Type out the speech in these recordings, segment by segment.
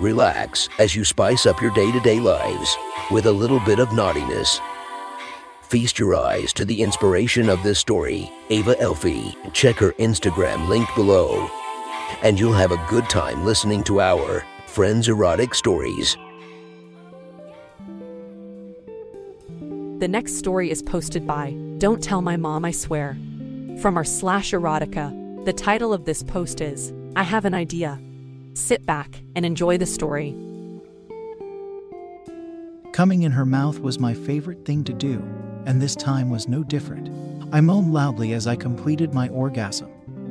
Relax as you spice up your day to day lives with a little bit of naughtiness. Feast your eyes to the inspiration of this story, Ava Elfie. Check her Instagram linked below, and you'll have a good time listening to our friends' erotic stories. The next story is posted by Don't Tell My Mom, I Swear. From our slash erotica, the title of this post is I Have an Idea. Sit back and enjoy the story. Coming in her mouth was my favorite thing to do, and this time was no different. I moaned loudly as I completed my orgasm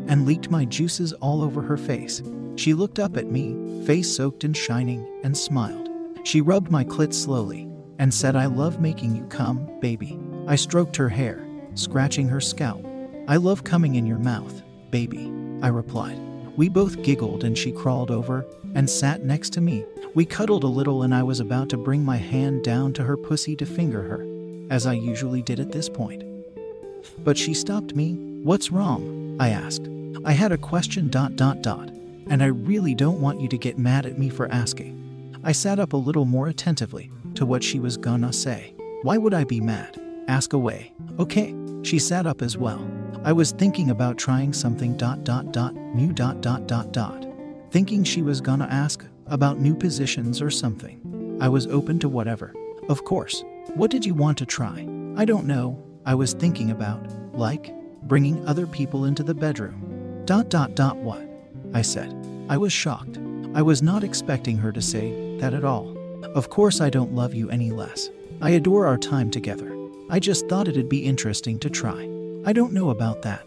and leaked my juices all over her face. She looked up at me, face soaked and shining, and smiled. She rubbed my clit slowly and said, I love making you come, baby. I stroked her hair, scratching her scalp. I love coming in your mouth, baby, I replied. We both giggled and she crawled over and sat next to me. We cuddled a little and I was about to bring my hand down to her pussy to finger her, as I usually did at this point. But she stopped me. What's wrong? I asked. I had a question dot dot dot, and I really don't want you to get mad at me for asking. I sat up a little more attentively to what she was gonna say. Why would I be mad? Ask away. Okay. She sat up as well. I was thinking about trying something dot dot dot new dot dot dot dot. Thinking she was gonna ask about new positions or something. I was open to whatever. Of course. What did you want to try? I don't know. I was thinking about, like, bringing other people into the bedroom. Dot dot dot what? I said. I was shocked. I was not expecting her to say that at all. Of course, I don't love you any less. I adore our time together. I just thought it'd be interesting to try. I don't know about that.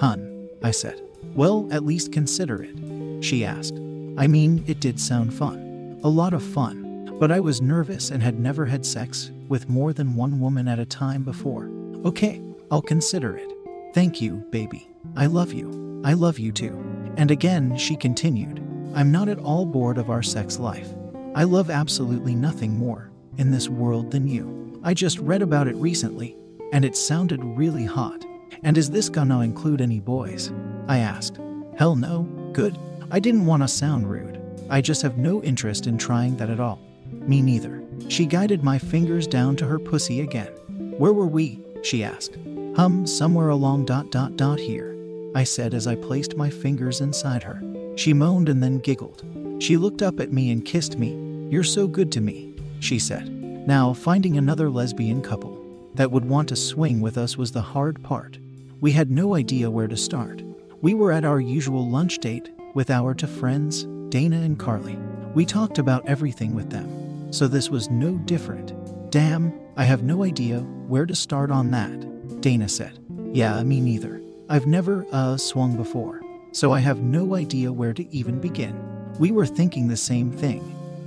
Hun, I said. Well, at least consider it. She asked. I mean, it did sound fun. A lot of fun. But I was nervous and had never had sex with more than one woman at a time before. Okay, I'll consider it. Thank you, baby. I love you. I love you too. And again, she continued. I'm not at all bored of our sex life. I love absolutely nothing more in this world than you. I just read about it recently, and it sounded really hot. And is this gonna include any boys? I asked. Hell no, good. I didn't want to sound rude. I just have no interest in trying that at all. Me neither. She guided my fingers down to her pussy again. Where were we? She asked. Hum, somewhere along dot dot dot here. I said as I placed my fingers inside her. She moaned and then giggled. She looked up at me and kissed me. You're so good to me, she said. Now, finding another lesbian couple that would want to swing with us was the hard part. We had no idea where to start. We were at our usual lunch date with our two friends, Dana and Carly. We talked about everything with them, so this was no different. Damn, I have no idea where to start on that, Dana said. Yeah, me neither. I've never, uh, swung before, so I have no idea where to even begin. We were thinking the same thing,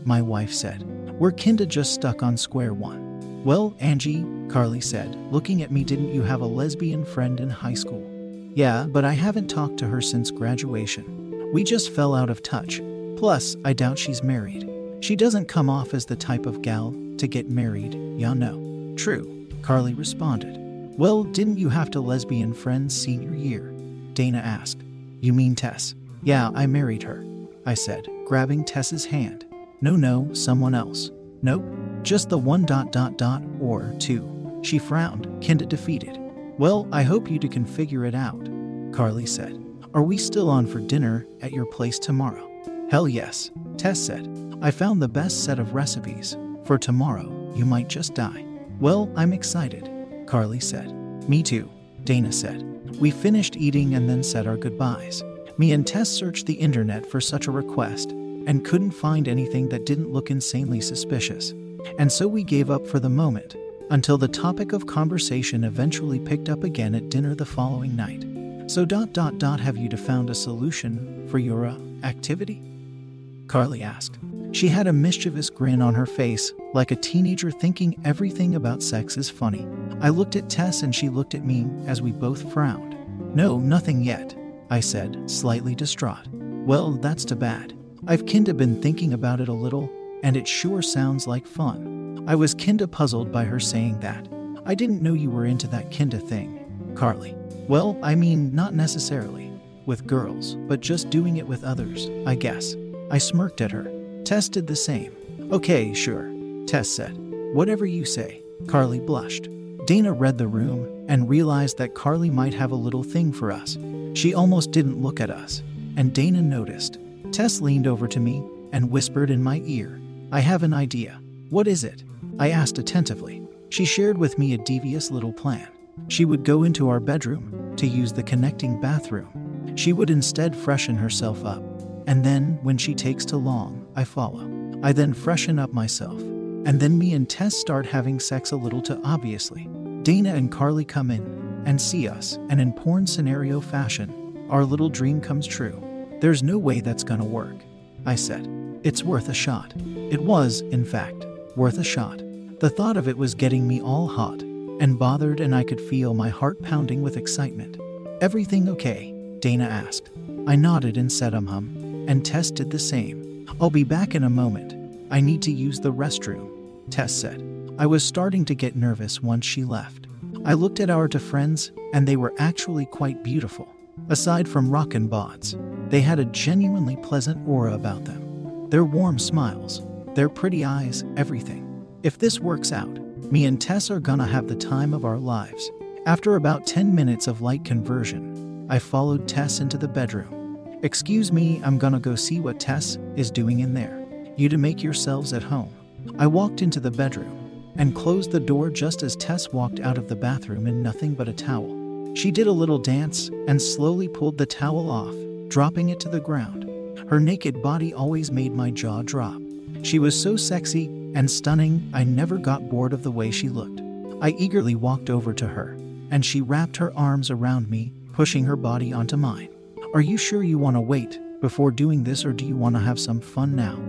my wife said. We're kinda just stuck on square one. Well, Angie, Carly said, looking at me, didn't you have a lesbian friend in high school? Yeah, but I haven't talked two her since graduation. We just fell out of touch. Plus, I doubt she's married. She doesn't come off as the type of gal to get married, ya know. True, Carly responded. Well, didn't you have to lesbian friends senior year? Dana asked. You mean Tess? Yeah, I married her, I said, grabbing Tess's hand. No, no, someone else. Nope, just the one dot dot dot or two. She frowned, kinda defeated. Well, I hope you two can figure it out, Carly said. Are we still on for dinner at your place tomorrow? Hell yes, Tess said. I found the best set of recipes. For tomorrow, you might just die. Well, I'm excited, Carly said. Me too, Dana said. We finished eating and then said our goodbyes. Me and Tess searched the internet for such a request and couldn't find anything that didn't look insanely suspicious. And so we gave up for the moment, until the topic of conversation eventually picked up again at dinner the following night. So dot dot dot have you found a solution for your uh, activity? Carly asked. She had a mischievous grin on her face, like a teenager thinking everything about sex is funny. I looked at Tess and she looked at me as we both frowned. No, nothing yet, I said, slightly distraught. Well, that's too bad. I've kinda been thinking about it a little, and it sure sounds like fun. I was kinda puzzled by her saying that. I didn't know you were into that kinda thing, Carly. Well, I mean, not necessarily with girls, but just doing it with others, I guess. I smirked at her. Tess did the same. Okay, sure, Tess said. Whatever you say. Carly blushed. Dana read the room and realized that Carly might have a little thing for us. She almost didn't look at us, and Dana noticed. Tess leaned over to me and whispered in my ear, I have an idea. What is it? I asked attentively. She shared with me a devious little plan. She would go into our bedroom to use the connecting bathroom. She would instead freshen herself up, and then, when she takes too long, I follow. I then freshen up myself, and then me and Tess start having sex a little too obviously. Dana and Carly come in and see us, and in porn scenario fashion, our little dream comes true. There's no way that's gonna work, I said. It's worth a shot. It was, in fact, worth a shot. The thought of it was getting me all hot and bothered, and I could feel my heart pounding with excitement. Everything okay? Dana asked. I nodded and said um hum, and Tess did the same. I'll be back in a moment. I need to use the restroom, Tess said. I was starting to get nervous once she left. I looked at our two friends, and they were actually quite beautiful. Aside from rockin' bods, they had a genuinely pleasant aura about them. Their warm smiles, their pretty eyes, everything. If this works out, me and Tess are gonna have the time of our lives. After about 10 minutes of light conversion, I followed Tess into the bedroom. Excuse me, I'm gonna go see what Tess is doing in there. You two make yourselves at home. I walked into the bedroom and closed the door just as Tess walked out of the bathroom in nothing but a towel. She did a little dance and slowly pulled the towel off, dropping it to the ground. Her naked body always made my jaw drop. She was so sexy and stunning, I never got bored of the way she looked. I eagerly walked over to her, and she wrapped her arms around me, pushing her body onto mine. Are you sure you want to wait before doing this, or do you want to have some fun now?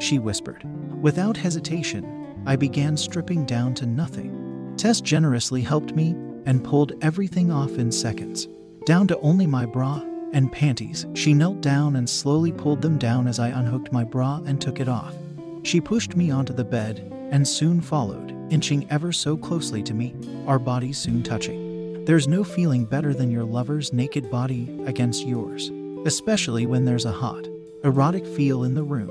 She whispered. Without hesitation, I began stripping down to nothing. Tess generously helped me and pulled everything off in seconds, down to only my bra and panties. She knelt down and slowly pulled them down as I unhooked my bra and took it off. She pushed me onto the bed and soon followed, inching ever so closely to me, our bodies soon touching. There's no feeling better than your lover's naked body against yours, especially when there's a hot, erotic feel in the room.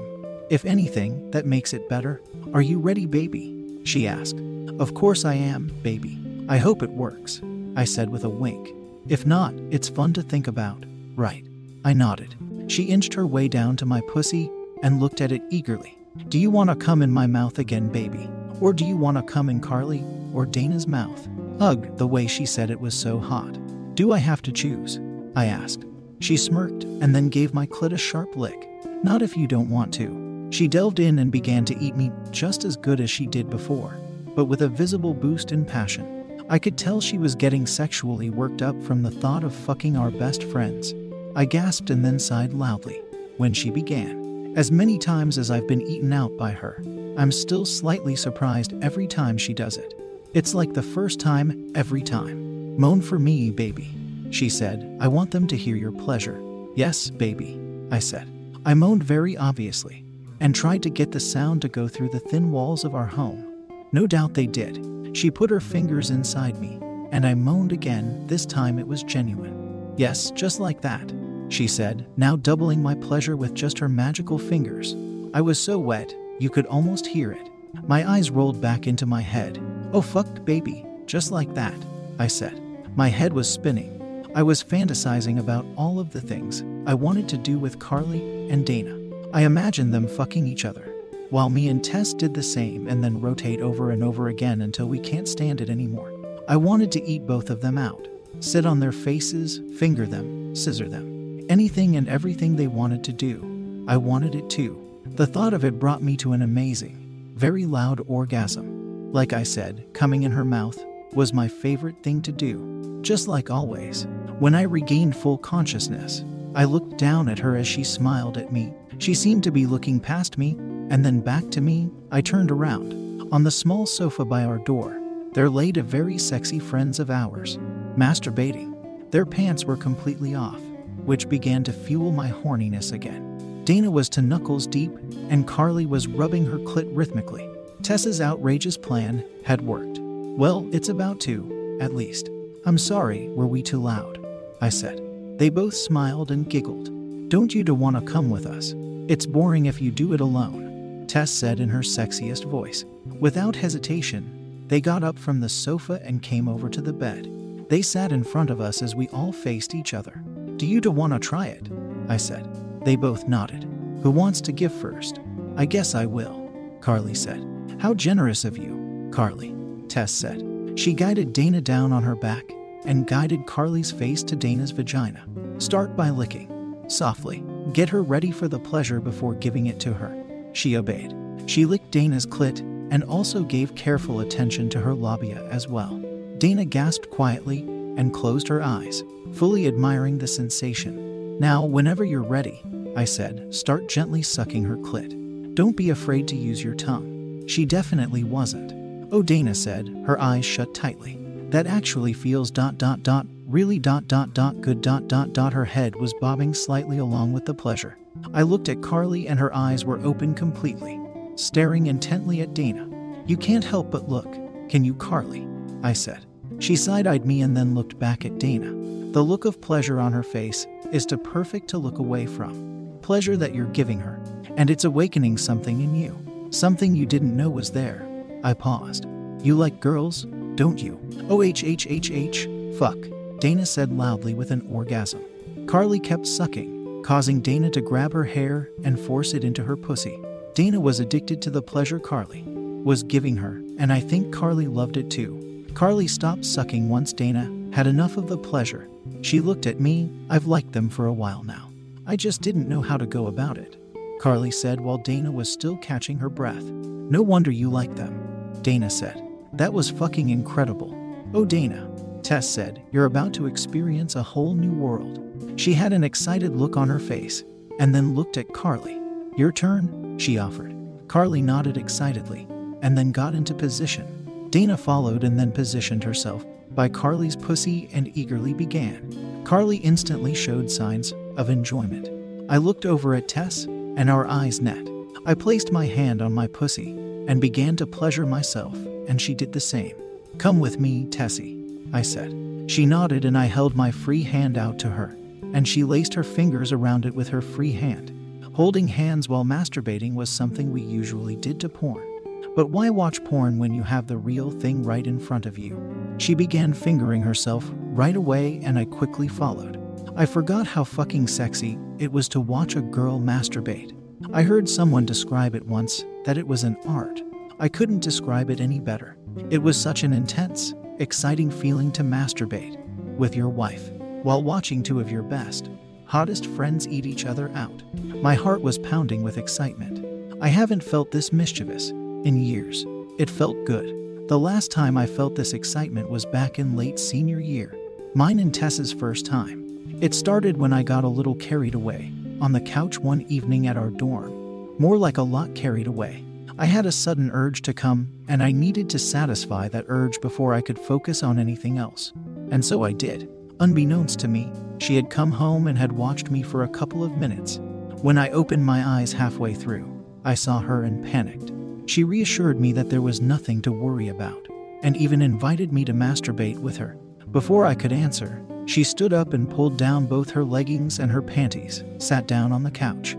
If anything, that makes it better. Are you ready, baby? She asked. Of course I am, baby. I hope it works, I said with a wink. If not, it's fun to think about, right? I nodded. She inched her way down to my pussy and looked at it eagerly. Do you want to come in my mouth again, baby? Or do you want to come in Carly or Dana's mouth? Ugh, the way she said it was so hot. Do I have to choose? I asked. She smirked and then gave my clit a sharp lick. Not if you don't want to. She delved in and began to eat me just as good as she did before, but with a visible boost in passion. I could tell she was getting sexually worked up from the thought of fucking our best friends. I gasped and then sighed loudly when she began. As many times as I've been eaten out by her, I'm still slightly surprised every time she does it. It's like the first time, every time. Moan for me, baby, she said. I want them to hear your pleasure. Yes, baby, I said. I moaned very obviously and tried to get the sound to go through the thin walls of our home. No doubt they did. She put her fingers inside me, and I moaned again. This time it was genuine. Yes, just like that she said, now doubling my pleasure with just her magical fingers. I was so wet, you could almost hear it. My eyes rolled back into my head. Oh, fuck, baby, just like that, I said. My head was spinning. I was fantasizing about all of the things I wanted to do with Carly and Dana. I imagined them fucking each other, while me and Tess did the same and then rotate over and over again until we can't stand it anymore. I wanted to eat both of them out, sit on their faces, finger them, scissor them anything and everything they wanted to do. I wanted it too. The thought of it brought me to an amazing, very loud orgasm. Like I said, coming in her mouth was my favorite thing to do. Just like always, when I regained full consciousness, I looked down at her as she smiled at me She seemed to be looking past me and then back to me. I turned around. On the small sofa by our door, there laid a very sexy friends of ours, masturbating. Their pants were completely off, which began to fuel my horniness again. Dana was two knuckles deep, and Carly was rubbing her clit rhythmically. Tess's outrageous plan had worked. Well, it's about to, at least. I'm sorry, were we too loud? I said. They both smiled and giggled. Don't you want to come with us? It's boring if you do it alone, Tess said in her sexiest voice. Without hesitation, they got up from the sofa and came over to the bed. They sat in front of us as we all faced each other. Do you want to try it? I said. They both nodded. Who wants to give first? I guess I will, Carly said. How generous of you, Carly, Tess said. She guided Dana down on her back and guided Carly's face to Dana's vagina. Start by licking. Softly, get her ready for the pleasure before giving it to her. She obeyed. She licked Dana's clit and also gave careful attention to her labia as well. Dana gasped quietly and closed her eyes, fully admiring the sensation. Now, whenever you're ready, I said, start gently sucking her clit. Don't be afraid to use your tongue. She definitely wasn't. Oh, Dana said, her eyes shut tightly. That actually feels dot dot dot, really dot dot dot good dot dot dot. Her head was bobbing slightly along with the pleasure. I looked at Carly and her eyes were open completely, staring intently at Dana. You can't help but look, can you, Carly? I said. She side eyed me and then looked back at Dana. The look of pleasure on her face is too perfect to look away from. Pleasure that you're giving her, and it's awakening something in you. Something you didn't know was there. I paused. You like girls, don't you? Oh, H, H, H, H, fuck, Dana said loudly with an orgasm. Carly kept sucking, causing Dana to grab her hair and force it into her pussy. Dana was addicted to the pleasure Carly was giving her, and I think Carly loved it too. Carly stopped sucking once Dana had enough of the pleasure. She looked at me, I've liked them for a while now. I just didn't know how to go about it. Carly said while Dana was still catching her breath. No wonder you like them, Dana said. That was fucking incredible. Oh, Dana, Tess said, you're about to experience a whole new world. She had an excited look on her face and then looked at Carly. Your turn, she offered. Carly nodded excitedly and then got into position. Dana followed and then positioned herself by Carly's pussy and eagerly began. Carly instantly showed signs of enjoyment. I looked over at Tess and our eyes met. I placed my hand on my pussy and began to pleasure myself and she did the same. Come with me, Tessie, I said. She nodded, and I held my free hand out to her, and she laced her fingers around it with her free hand. Holding hands while masturbating was something we usually did to porn. But why watch porn when you have the real thing right in front of you? She began fingering herself right away, and I quickly followed. I forgot how fucking sexy it was to watch a girl masturbate. I heard someone describe it once that it was an art. I couldn't describe it any better. It was such an intense, exciting feeling to masturbate with your wife while watching two of your best, hottest friends eat each other out. My heart was pounding with excitement. I haven't felt this mischievous in years. It felt good. The last time I felt this excitement was back in late senior year, mine and Tess's first time. It started when I got a little carried away on the couch one evening at our dorm, more like a lot carried away. I had a sudden urge to come, and I needed to satisfy that urge before I could focus on anything else. And so I did. Unbeknownst to me, she had come home and had watched me for a couple of minutes. When I opened my eyes halfway through, I saw her and panicked. She reassured me that there was nothing to worry about, and even invited me to masturbate with her. Before I could answer, she stood up and pulled down both her leggings and her panties, sat down on the couch,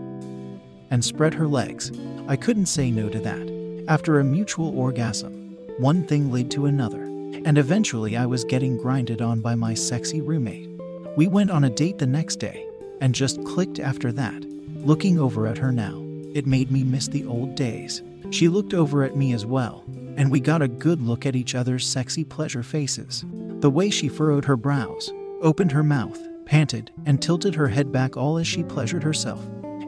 and spread her legs. I couldn't say no to that. After a mutual orgasm, one thing led to another, and eventually I was getting grinded on by my sexy roommate. We went on a date the next day, and just clicked after that. Looking over at her now, it made me miss the old days. She looked over at me as well, and we got a good look at each other's sexy pleasure faces. The way she furrowed her brows, opened her mouth, panted, and tilted her head back all as she pleasured herself.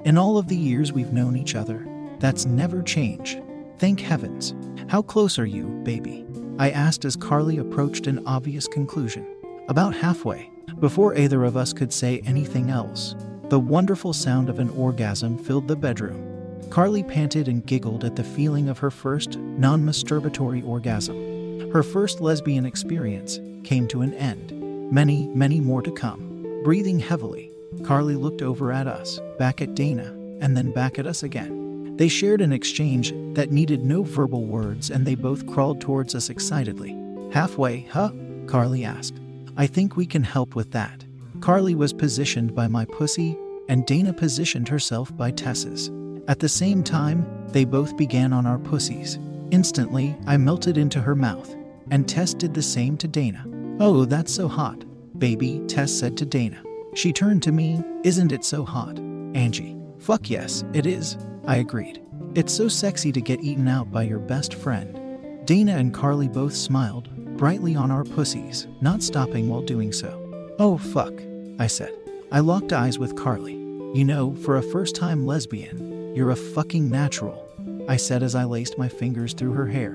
In all of the years we've known each other, that's never changed. Thank heavens. How close are you, baby? I asked as Carly approached an obvious conclusion. About halfway. Before either of us could say anything else, The wonderful sound of an orgasm filled the bedroom. Carly panted and giggled at the feeling of her first non masturbatory orgasm. Her first lesbian experience came to an end. Many, many more to come. Breathing heavily, Carly looked over at us, back at Dana, and then back at us again. They shared an exchange that needed no verbal words, and they both crawled towards us excitedly. Halfway, huh? Carly asked. I think we can help with that. Carly was positioned by my pussy, and Dana positioned herself by Tess's. At the same time, they both began on our pussies. Instantly, I melted into her mouth, and Tess did the same to Dana. Oh, that's so hot, baby, Tess said to Dana. She turned to me, Isn't it so hot? Angie. Fuck yes, it is, I agreed. It's so sexy to get eaten out by your best friend. Dana and Carly both smiled, brightly on our pussies, not stopping while doing so. Oh, fuck, I said. I locked eyes with Carly. You know, for a first time lesbian, you're a fucking natural, I said as I laced my fingers through her hair,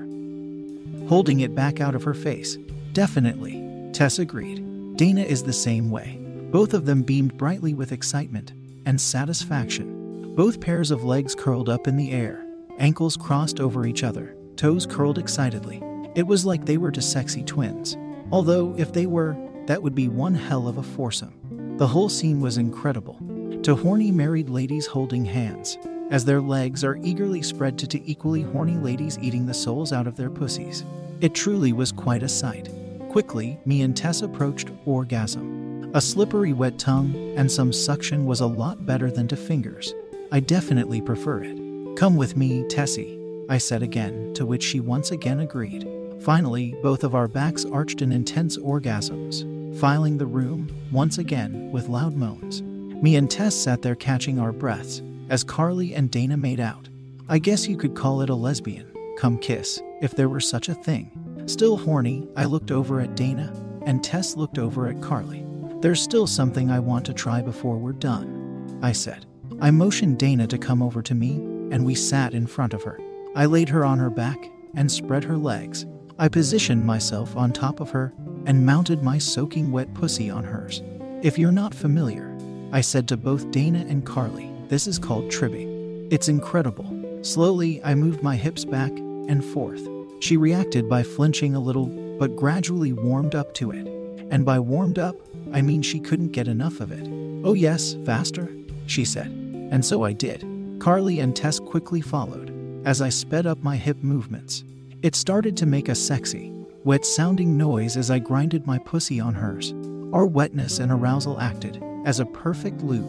holding it back out of her face. Definitely, Tess agreed. Dana is the same way. Both of them beamed brightly with excitement and satisfaction. Both pairs of legs curled up in the air, ankles crossed over each other, toes curled excitedly. It was like they were two sexy twins. Although, if they were, that would be one hell of a foursome. The whole scene was incredible. Two horny married ladies holding hands, as their legs are eagerly spread two, two equally horny ladies eating the souls out of their pussies. It truly was quite a sight. Quickly, me and Tess approached orgasm. A slippery wet tongue and some suction was a lot better than two fingers. I definitely prefer it. Come with me, Tessie, I said again, to which she once again agreed. Finally, both of our backs arched in intense orgasms, filing the room, once again, with loud moans. Me and Tess sat there catching our breaths, as Carly and Dana made out. I guess you could call it a lesbian, come kiss, if there were such a thing. Still horny, I looked over at Dana, and Tess looked over at Carly. There's still something I want to try before we're done, I said. I motioned Dana to come over to me, and we sat in front of her. I laid her on her back and spread her legs. I positioned myself on top of her and mounted my soaking wet pussy on hers. If you're not familiar, I said to both Dana and Carly, this is called tribbing. It's incredible. Slowly, I moved my hips back and forth. She reacted by flinching a little, but gradually warmed up to it. And by warmed up, I mean she couldn't get enough of it. Oh, yes, faster, she said. And so I did. Carly and Tess quickly followed as I sped up my hip movements. It started to make a sexy, wet sounding noise as I grinded my pussy on hers. Our wetness and arousal acted as a perfect loop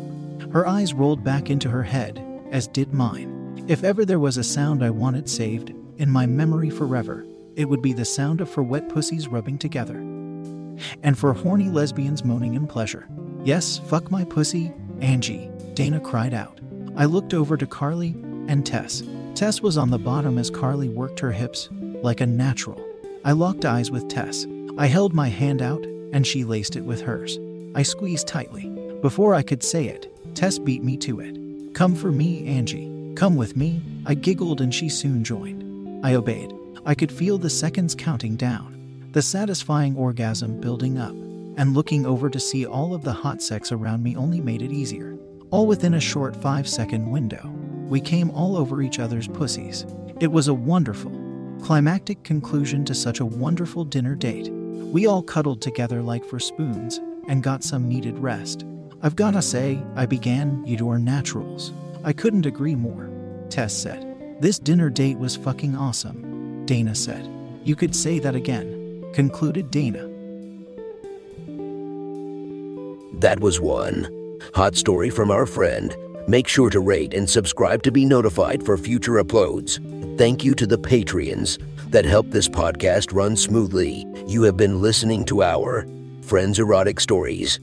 her eyes rolled back into her head, as did mine. If ever there was a sound I wanted saved, in my memory forever, it would be the sound of four wet pussies rubbing together. And four horny lesbians moaning in pleasure. Yes, fuck my pussy, Angie, Dana cried out. I looked over to Carly and Tess. Tess was on the bottom as Carly worked her hips like a natural. I locked eyes with Tess. I held my hand out and she laced it with hers. I squeezed tightly. Before I could say it, Tess beat me to it. Come for me, Angie. Come with me. I giggled and she soon joined. I obeyed. I could feel the seconds counting down, the satisfying orgasm building up, and looking over to see all of the hot sex around me only made it easier. All within a short five second window. We came all over each other's pussies. It was a wonderful, climactic conclusion to such a wonderful dinner date. We all cuddled together like four spoons and got some needed rest. I've gotta say, I began, you are naturals. I couldn't agree more. Tess said. This dinner date was fucking awesome. Dana said. You could say that again, concluded Dana. That was one. Hot story from our friend. Make sure to rate and subscribe to be notified for future uploads. Thank you to the Patreons that help this podcast run smoothly. You have been listening to our Friends Erotic Stories.